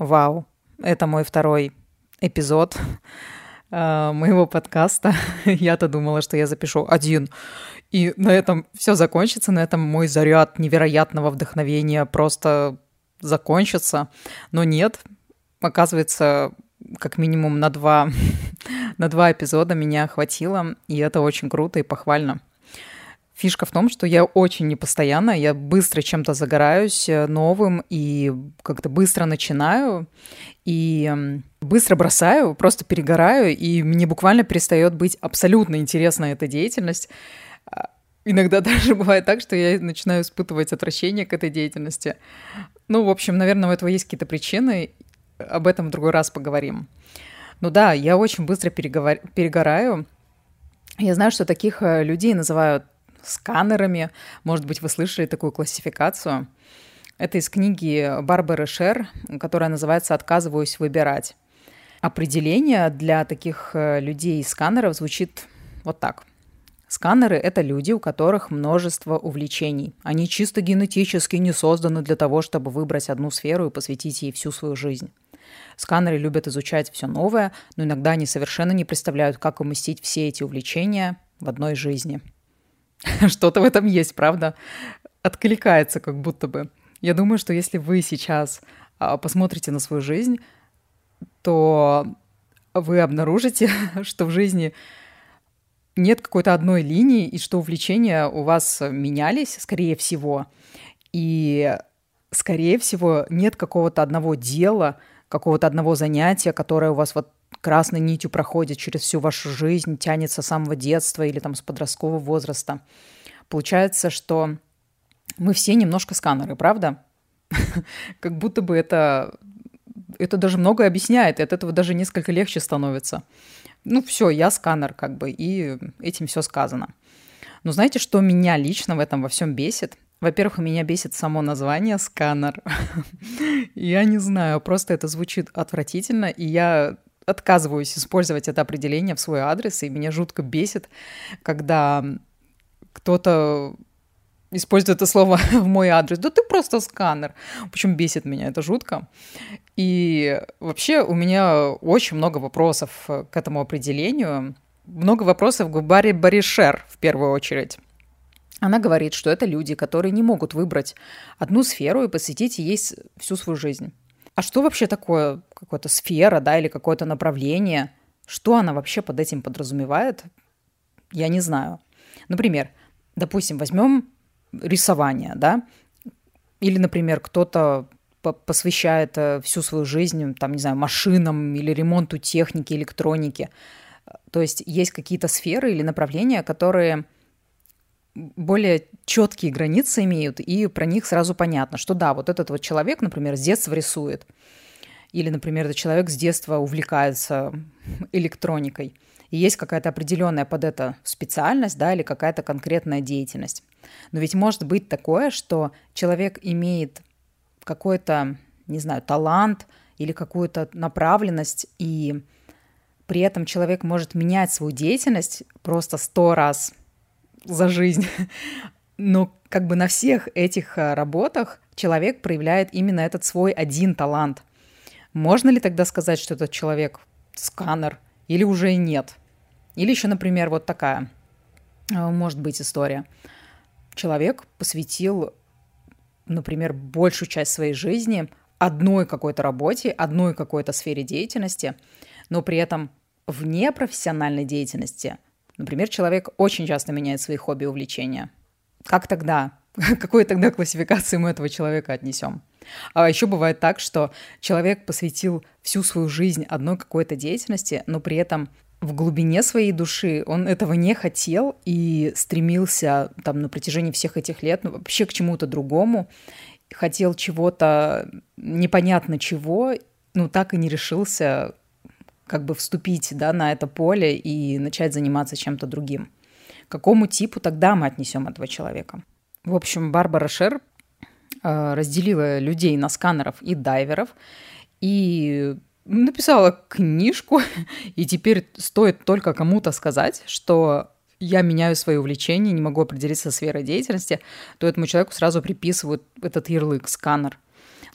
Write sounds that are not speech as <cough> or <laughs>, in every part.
Вау, это мой второй эпизод э, моего подкаста. <laughs> Я-то думала, что я запишу один. И на этом все закончится, на этом мой заряд невероятного вдохновения просто закончится. Но нет, оказывается, как минимум на два, <laughs> на два эпизода меня хватило, и это очень круто и похвально. Фишка в том, что я очень непостоянна, я быстро чем-то загораюсь э, новым и как-то быстро начинаю, и быстро бросаю, просто перегораю, и мне буквально перестает быть абсолютно интересна эта деятельность. А, иногда <laughs> даже бывает так, что я начинаю испытывать отвращение к этой деятельности. Ну, в общем, наверное, у этого есть какие-то причины, об этом в другой раз поговорим. Ну да, я очень быстро переговор... перегораю. Я знаю, что таких э, людей называют сканерами. Может быть, вы слышали такую классификацию. Это из книги Барбары Шер, которая называется «Отказываюсь выбирать». Определение для таких э, людей-сканеров звучит вот так. Сканеры – это люди, у которых множество увлечений. Они чисто генетически не созданы для того, чтобы выбрать одну сферу и посвятить ей всю свою жизнь. Сканеры любят изучать все новое, но иногда они совершенно не представляют, как уместить все эти увлечения в одной жизни – <laughs> Что-то в этом есть, правда? Откликается как будто бы. Я думаю, что если вы сейчас а, посмотрите на свою жизнь, то вы обнаружите, <laughs> что в жизни нет какой-то одной линии, и что увлечения у вас менялись, скорее всего. И, скорее всего, нет какого-то одного дела, какого-то одного занятия, которое у вас вот красной нитью проходит через всю вашу жизнь, тянется с самого детства или там с подросткового возраста. Получается, что мы все немножко сканеры, правда? <laughs> Как будто бы это, это даже многое объясняет, и от этого даже несколько легче становится. Ну все, я сканер как бы, и этим все сказано. Но знаете, что меня лично в этом во всем бесит? Во-первых, меня бесит само название «сканер». <laughs> я не знаю, просто это звучит отвратительно, и я отказываюсь использовать это определение в свой адрес, и меня жутко бесит, когда кто-то использует это слово <laughs> в мой адрес. Да ты просто сканер. Общем, бесит меня это жутко. И вообще у меня очень много вопросов к этому определению. Много вопросов к Барри Баришер в первую очередь. Она говорит, что это люди, которые не могут выбрать одну сферу и посвятить ей всю свою жизнь. А что вообще такое какая-то сфера, да, или какое-то направление? Что она вообще под этим подразумевает? Я не знаю. Например, допустим, возьмем рисование, да, или, например, кто-то посвящает э, всю свою жизнь, там, не знаю, машинам или ремонту техники, электроники. То есть есть какие-то сферы или направления, которые более четкие границы имеют, и про них сразу понятно, что да, вот этот вот человек, например, с детства рисует, или, например, этот человек с детства увлекается электроникой, и есть какая-то определенная под это специальность, да, или какая-то конкретная деятельность. Но ведь может быть такое, что человек имеет какой-то, не знаю, талант или какую-то направленность, и при этом человек может менять свою деятельность просто сто раз – за жизнь. <laughs> Но как бы на всех этих э, работах человек проявляет именно этот свой один талант. Можно ли тогда сказать, что этот человек сканер или уже нет? Или еще, например, вот такая э, может быть история. Человек посвятил, например, большую часть своей жизни одной какой-то работе, одной какой-то сфере деятельности, но при этом вне профессиональной деятельности Например, человек очень часто меняет свои хобби и увлечения. Как тогда? <laughs> Какой тогда классификации мы этого человека отнесем? А еще бывает так, что человек посвятил всю свою жизнь одной какой-то деятельности, но при этом в глубине своей души он этого не хотел и стремился там на протяжении всех этих лет ну, вообще к чему-то другому, хотел чего-то непонятно чего, но так и не решился как бы вступить да, на это поле и начать заниматься чем-то другим. К какому типу тогда мы отнесем этого человека? В общем, Барбара Шер э, разделила людей на сканеров и дайверов и написала книжку, <laughs> и теперь стоит только кому-то сказать, что я меняю свои увлечения, не могу определиться со сферой деятельности, то этому человеку сразу приписывают этот ярлык «сканер».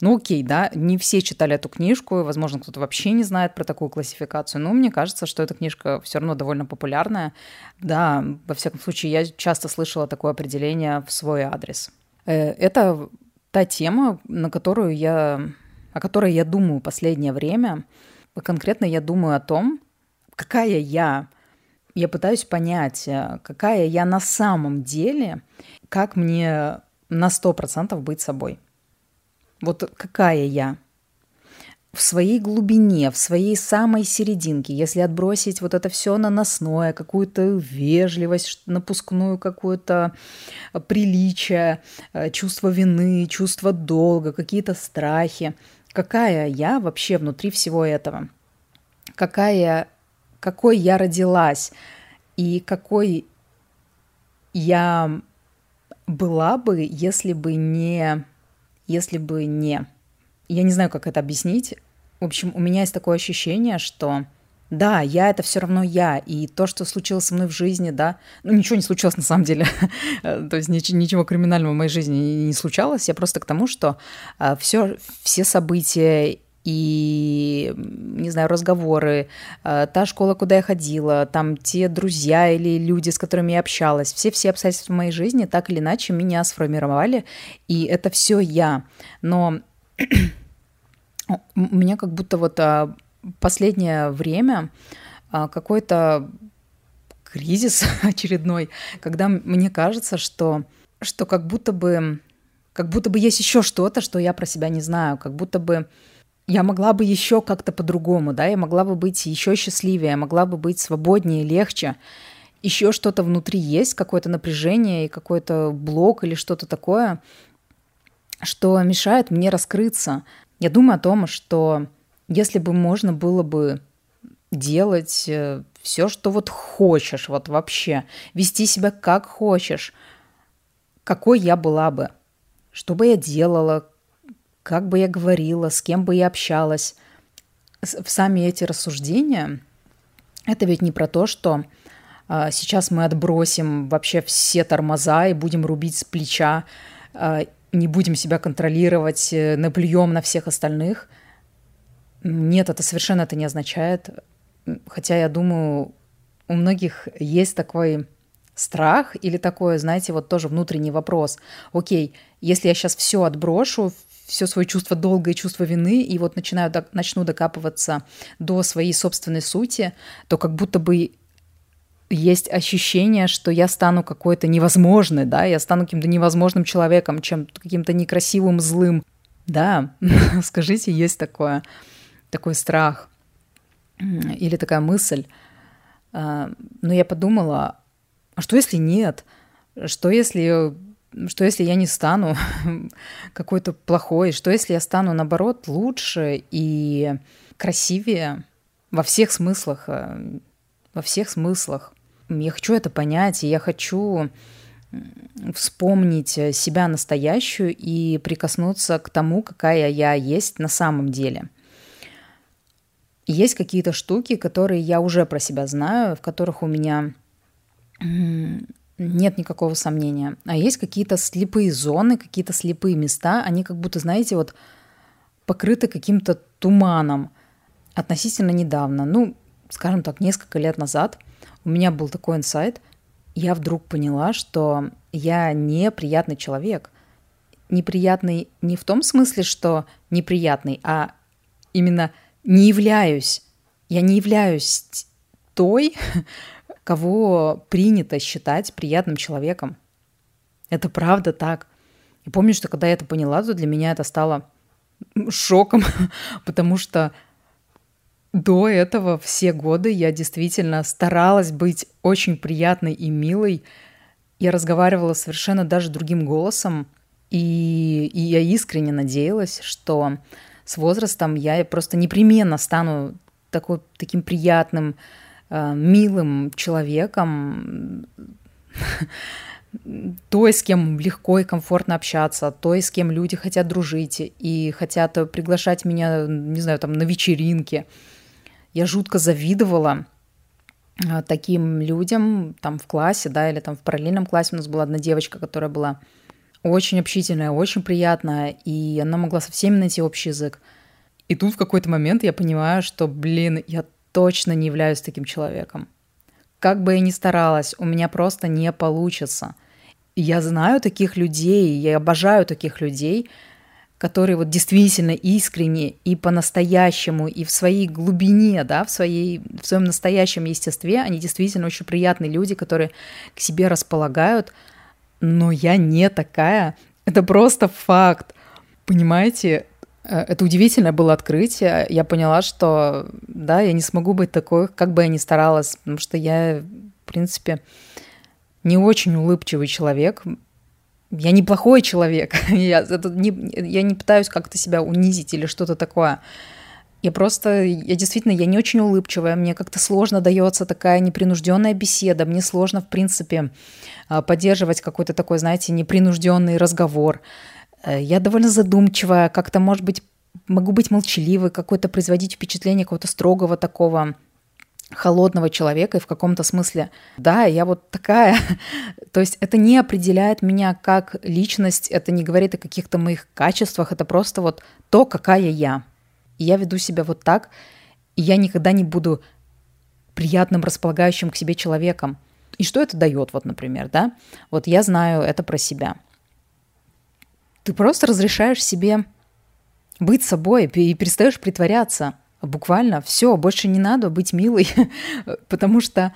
Ну окей, да, не все читали эту книжку, возможно, кто-то вообще не знает про такую классификацию, но мне кажется, что эта книжка все равно довольно популярная. Да, во всяком случае, я часто слышала такое определение в свой адрес. Э, это та тема, на которую я, о которой я думаю последнее время. Конкретно я думаю о том, какая я. Я пытаюсь понять, э, какая я на самом деле, как мне на 100% быть собой. Вот какая я? В своей глубине, в своей самой серединке, если отбросить вот это все наносное, какую-то вежливость, напускную какое-то приличие, э, чувство вины, чувство долга, какие-то страхи, какая я вообще внутри всего этого? Какая, какой я родилась? И какой я была бы, если бы не если бы не... Я не знаю, как это объяснить. В общем, у меня есть такое ощущение, что да, я это все равно я, и то, что случилось со мной в жизни, да, ну ничего не случилось на самом деле, <laughs> то есть ничего, ничего криминального в моей жизни не случалось, я просто к тому, что а, все, все события и, не знаю, разговоры, э, та школа, куда я ходила, там те друзья или люди, с которыми я общалась, все-все обстоятельства моей жизни так или иначе меня сформировали, и это все я. Но <clears throat> у меня как будто вот а, последнее время а, какой-то кризис <laughs> очередной, когда мне кажется, что, что как будто бы как будто бы есть еще что-то, что я про себя не знаю, как будто бы я могла бы еще как-то по-другому, да, я могла бы быть еще счастливее, я могла бы быть свободнее, легче. Еще что-то внутри есть, какое-то напряжение и какой-то блок или что-то такое, что мешает мне раскрыться. Я думаю о том, что если бы можно было бы делать э, все, что вот хочешь, вот вообще, вести себя как хочешь, какой я была бы, что бы я делала, как бы я говорила, с кем бы я общалась. Сами эти рассуждения, это ведь не про то, что а, сейчас мы отбросим вообще все тормоза и будем рубить с плеча, а, не будем себя контролировать, э, наплюем на всех остальных. Нет, это совершенно это не означает. Хотя я думаю, у многих есть такой страх или такое, знаете, вот тоже внутренний вопрос. Окей, если я сейчас все отброшу, все свое чувство долга и чувство вины, и вот начинаю, начну докапываться до своей собственной сути, то как будто бы есть ощущение, что я стану какой-то невозможной, да, я стану каким-то невозможным человеком, чем каким-то некрасивым, злым. Да, <laughs> скажите, есть такое, такой страх или такая мысль. А, но я подумала, а что если нет? Что если что если я не стану <laughs> какой-то плохой, что если я стану, наоборот, лучше и красивее во всех смыслах, э, во всех смыслах. Я хочу это понять, и я хочу вспомнить себя настоящую и прикоснуться к тому, какая я есть на самом деле. Есть какие-то штуки, которые я уже про себя знаю, в которых у меня нет никакого сомнения. А есть какие-то слепые зоны, какие-то слепые места, они как будто, знаете, вот покрыты каким-то туманом относительно недавно. Ну, скажем так, несколько лет назад у меня был такой инсайт, я вдруг поняла, что я неприятный человек. Неприятный не в том смысле, что неприятный, а именно не являюсь. Я не являюсь той, <laughs> кого принято считать приятным человеком. Это правда так. И помню, что когда я это поняла, то для меня это стало шоком, <laughs> потому что до этого все годы я действительно старалась быть очень приятной и милой. Я разговаривала совершенно даже другим голосом, и, и я искренне надеялась, что с возрастом я просто непременно стану такой, таким приятным, милым человеком, той, с кем легко и комфортно общаться, той, с кем люди хотят дружить и хотят приглашать меня, не знаю, там, на вечеринки. Я жутко завидовала э, таким людям там в классе, да, или там в параллельном классе у нас была одна девочка, которая была очень общительная, очень приятная, и она могла со всеми найти общий язык. И тут в какой-то момент я понимаю, что, блин, я точно не являюсь таким человеком. Как бы я ни старалась, у меня просто не получится. Я знаю таких людей, я обожаю таких людей, которые вот действительно искренне и по-настоящему, и в своей глубине, да, в, своей, в своем настоящем естестве, они действительно очень приятные люди, которые к себе располагают, но я не такая. Это просто факт. Понимаете, это удивительное было открытие. Я поняла, что да, я не смогу быть такой, как бы я ни старалась, потому что я, в принципе, не очень улыбчивый человек. Я неплохой человек. <laughs> я, это не, я не пытаюсь как-то себя унизить или что-то такое. Я просто, я действительно, я не очень улыбчивая, мне как-то сложно дается такая непринужденная беседа, мне сложно, в принципе, а, поддерживать какой-то такой, знаете, непринужденный разговор. Э, я довольно задумчивая, как-то, может быть, могу быть молчаливой, какое-то производить впечатление какого-то строгого такого холодного человека и в каком-то смысле, да, я вот такая. <laughs> То есть это не определяет меня как личность, это не говорит о каких-то моих качествах, это просто вот то, какая я и я веду себя вот так, и я никогда не буду приятным, располагающим к себе человеком. И что это дает, вот, например, да? Вот я знаю это про себя. Ты просто разрешаешь себе быть собой и перестаешь притворяться. Буквально все, больше не надо быть милой, <laughs> потому что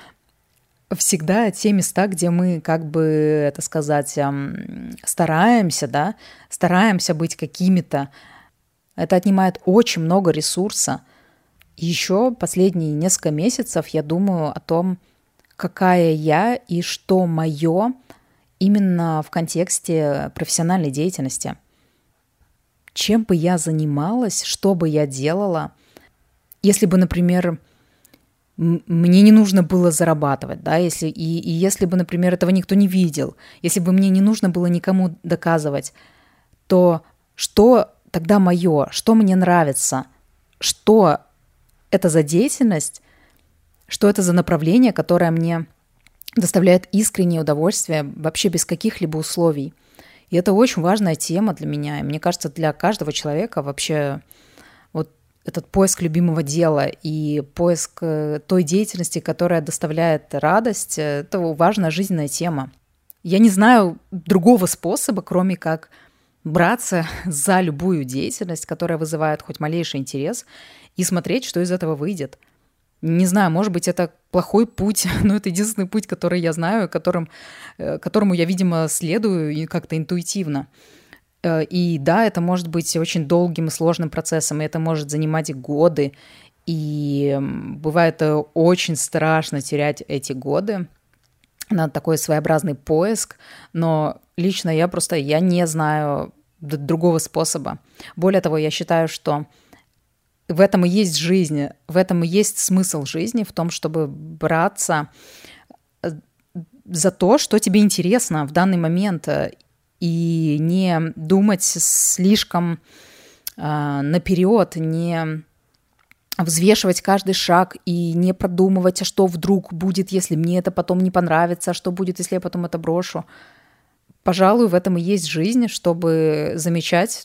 всегда те места, где мы, как бы это сказать, стараемся, да, стараемся быть какими-то, это отнимает очень много ресурса. Еще последние несколько месяцев я думаю о том, какая я и что мое именно в контексте профессиональной деятельности. Чем бы я занималась, что бы я делала, если бы, например, мне не нужно было зарабатывать, да, если, и, и если бы, например, этого никто не видел, если бы мне не нужно было никому доказывать, то что тогда мое, что мне нравится, что это за деятельность, что это за направление, которое мне доставляет искреннее удовольствие вообще без каких-либо условий. И это очень важная тема для меня. И мне кажется, для каждого человека вообще вот этот поиск любимого дела и поиск э, той деятельности, которая доставляет радость, это важная жизненная тема. Я не знаю другого способа, кроме как – браться <laughs> за любую деятельность, которая вызывает хоть малейший интерес, и смотреть, что из этого выйдет. Не знаю, может быть, это плохой путь, <laughs> но это единственный путь, который я знаю, которым, э, которому я, видимо, следую и как-то интуитивно. Э, и да, это может быть очень долгим и сложным процессом, и это может занимать годы. И бывает э, очень страшно терять эти годы на такой своеобразный поиск, но лично я просто, я не знаю другого способа. Более того, я считаю, что в этом и есть жизнь, в этом и есть смысл жизни, в том, чтобы браться э, за то, что тебе интересно в данный момент, э, и не думать слишком э, наперед, не взвешивать каждый шаг и не продумывать, а что вдруг будет, если мне это потом не понравится, а что будет, если я потом это брошу. Пожалуй, в этом и есть жизнь, чтобы замечать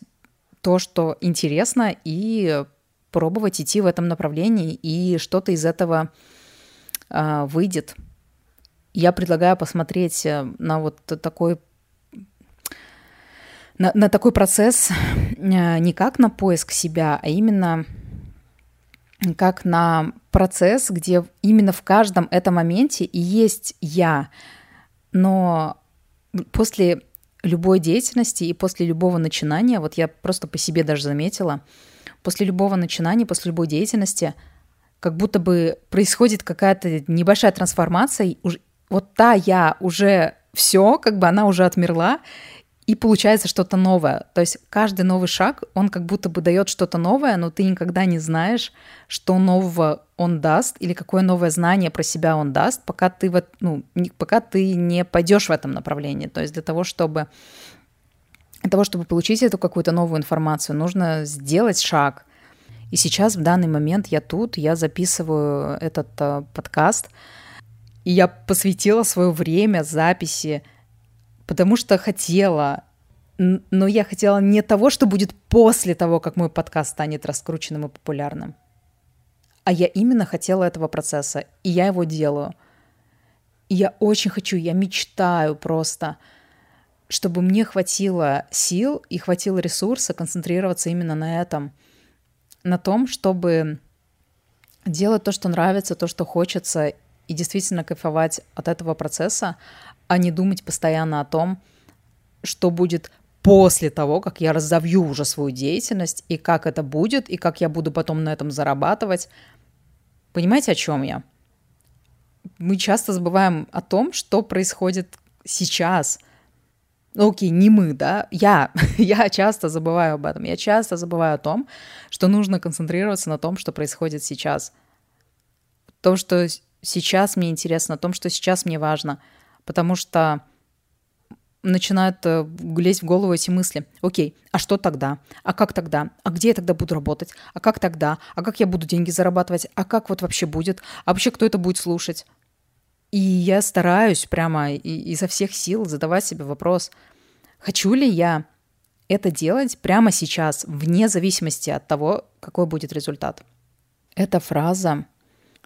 то, что интересно, и пробовать идти в этом направлении, и что-то из этого э, выйдет. Я предлагаю посмотреть э, на вот такой на, на такой процесс э, не как на поиск себя, а именно как на процесс, где именно в каждом этом моменте и есть я, но после любой деятельности и после любого начинания, вот я просто по себе даже заметила, после любого начинания, после любой деятельности, как будто бы происходит какая-то небольшая трансформация, вот та я уже все, как бы она уже отмерла, и получается что-то новое. То есть каждый новый шаг, он как будто бы дает что-то новое, но ты никогда не знаешь, что нового он даст или какое новое знание про себя он даст, пока ты, в, ну, пока ты не пойдешь в этом направлении. То есть для того, чтобы для того, чтобы получить эту какую-то новую информацию, нужно сделать шаг. И сейчас, в данный момент, я тут, я записываю этот э, подкаст, и я посвятила свое время записи потому что хотела Но я хотела не того, что будет после того, как мой подкаст станет раскрученным и популярным. А я именно хотела этого процесса, и я его делаю. И я очень хочу, я мечтаю просто, чтобы мне хватило сил и хватило ресурса концентрироваться именно на этом, на том, чтобы делать то, что нравится, то, что хочется, и действительно кайфовать от этого процесса, а не думать постоянно о том, что будет после того, как я разовью уже свою деятельность, и как это будет, и как я буду потом на этом зарабатывать. Понимаете, о чем я? Мы часто забываем о том, что происходит сейчас. Ну, окей, не мы, да, я, <laughs> я часто забываю об этом, я часто забываю о том, что нужно концентрироваться на том, что происходит сейчас. То, что сейчас мне интересно, о том, что сейчас мне важно, потому что начинают э, лезть в голову эти мысли. Окей, а что тогда? А как тогда? А где я тогда буду работать? А как тогда? А как я буду деньги зарабатывать? А как вот вообще будет? А вообще кто это будет слушать? И я стараюсь прямо изо всех сил задавать себе вопрос, хочу ли я это делать прямо сейчас, вне зависимости от того, какой будет результат. Эта фраза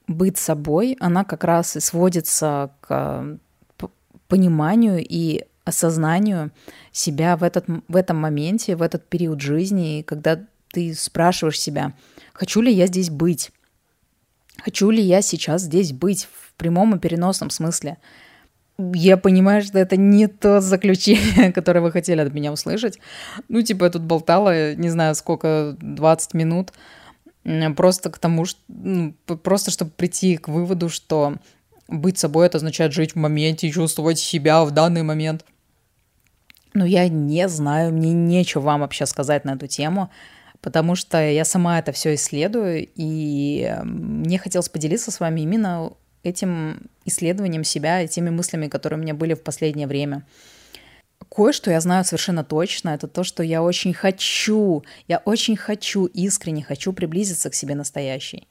«быть собой», она как раз и сводится к пониманию и осознанию себя в, этот, в этом моменте, в этот период жизни, когда ты спрашиваешь себя, хочу ли я здесь быть? Хочу ли я сейчас здесь быть в прямом и переносном смысле? Я понимаю, что это не то заключение, <laughs> которое вы хотели от меня услышать. Ну, типа, я тут болтала, не знаю, сколько, 20 минут, просто к тому, что, ну, просто чтобы прийти к выводу, что быть собой это означает жить в моменте, чувствовать себя в данный момент. Но я не знаю, мне нечего вам вообще сказать на эту тему, потому что я сама это все исследую, и мне хотелось поделиться с вами именно этим исследованием себя и теми мыслями, которые у меня были в последнее время. Кое-что я знаю совершенно точно, это то, что я очень хочу, я очень хочу, искренне хочу приблизиться к себе настоящей.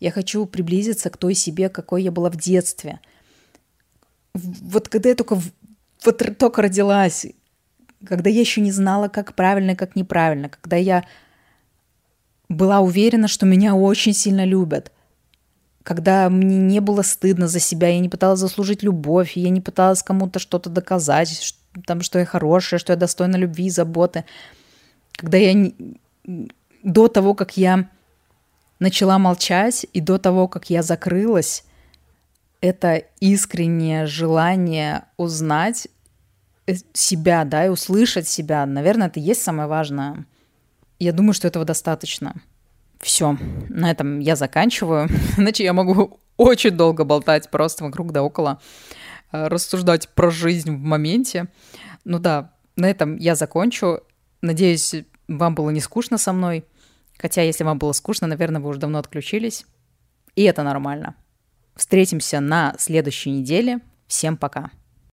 Я хочу приблизиться к той себе, какой я была в детстве. Вот когда я только вот только родилась, когда я еще не знала, как правильно, как неправильно, когда я была уверена, что меня очень сильно любят, когда мне не было стыдно за себя, я не пыталась заслужить любовь, я не пыталась кому-то что-то доказать, что, там, что я хорошая, что я достойна любви и заботы, когда я не... до того, как я начала молчать и до того, как я закрылась, это искреннее желание узнать э, себя, да, и услышать себя. Наверное, это и есть самое важное. Я думаю, что этого достаточно. Все, на этом я заканчиваю. <laughs> Иначе я могу очень долго болтать просто вокруг да около, э, рассуждать про жизнь в моменте. Ну да, на этом я закончу. Надеюсь, вам было не скучно со мной. Хотя, если вам было скучно, наверное, вы уже давно отключились. И это нормально. Встретимся на следующей неделе. Всем пока.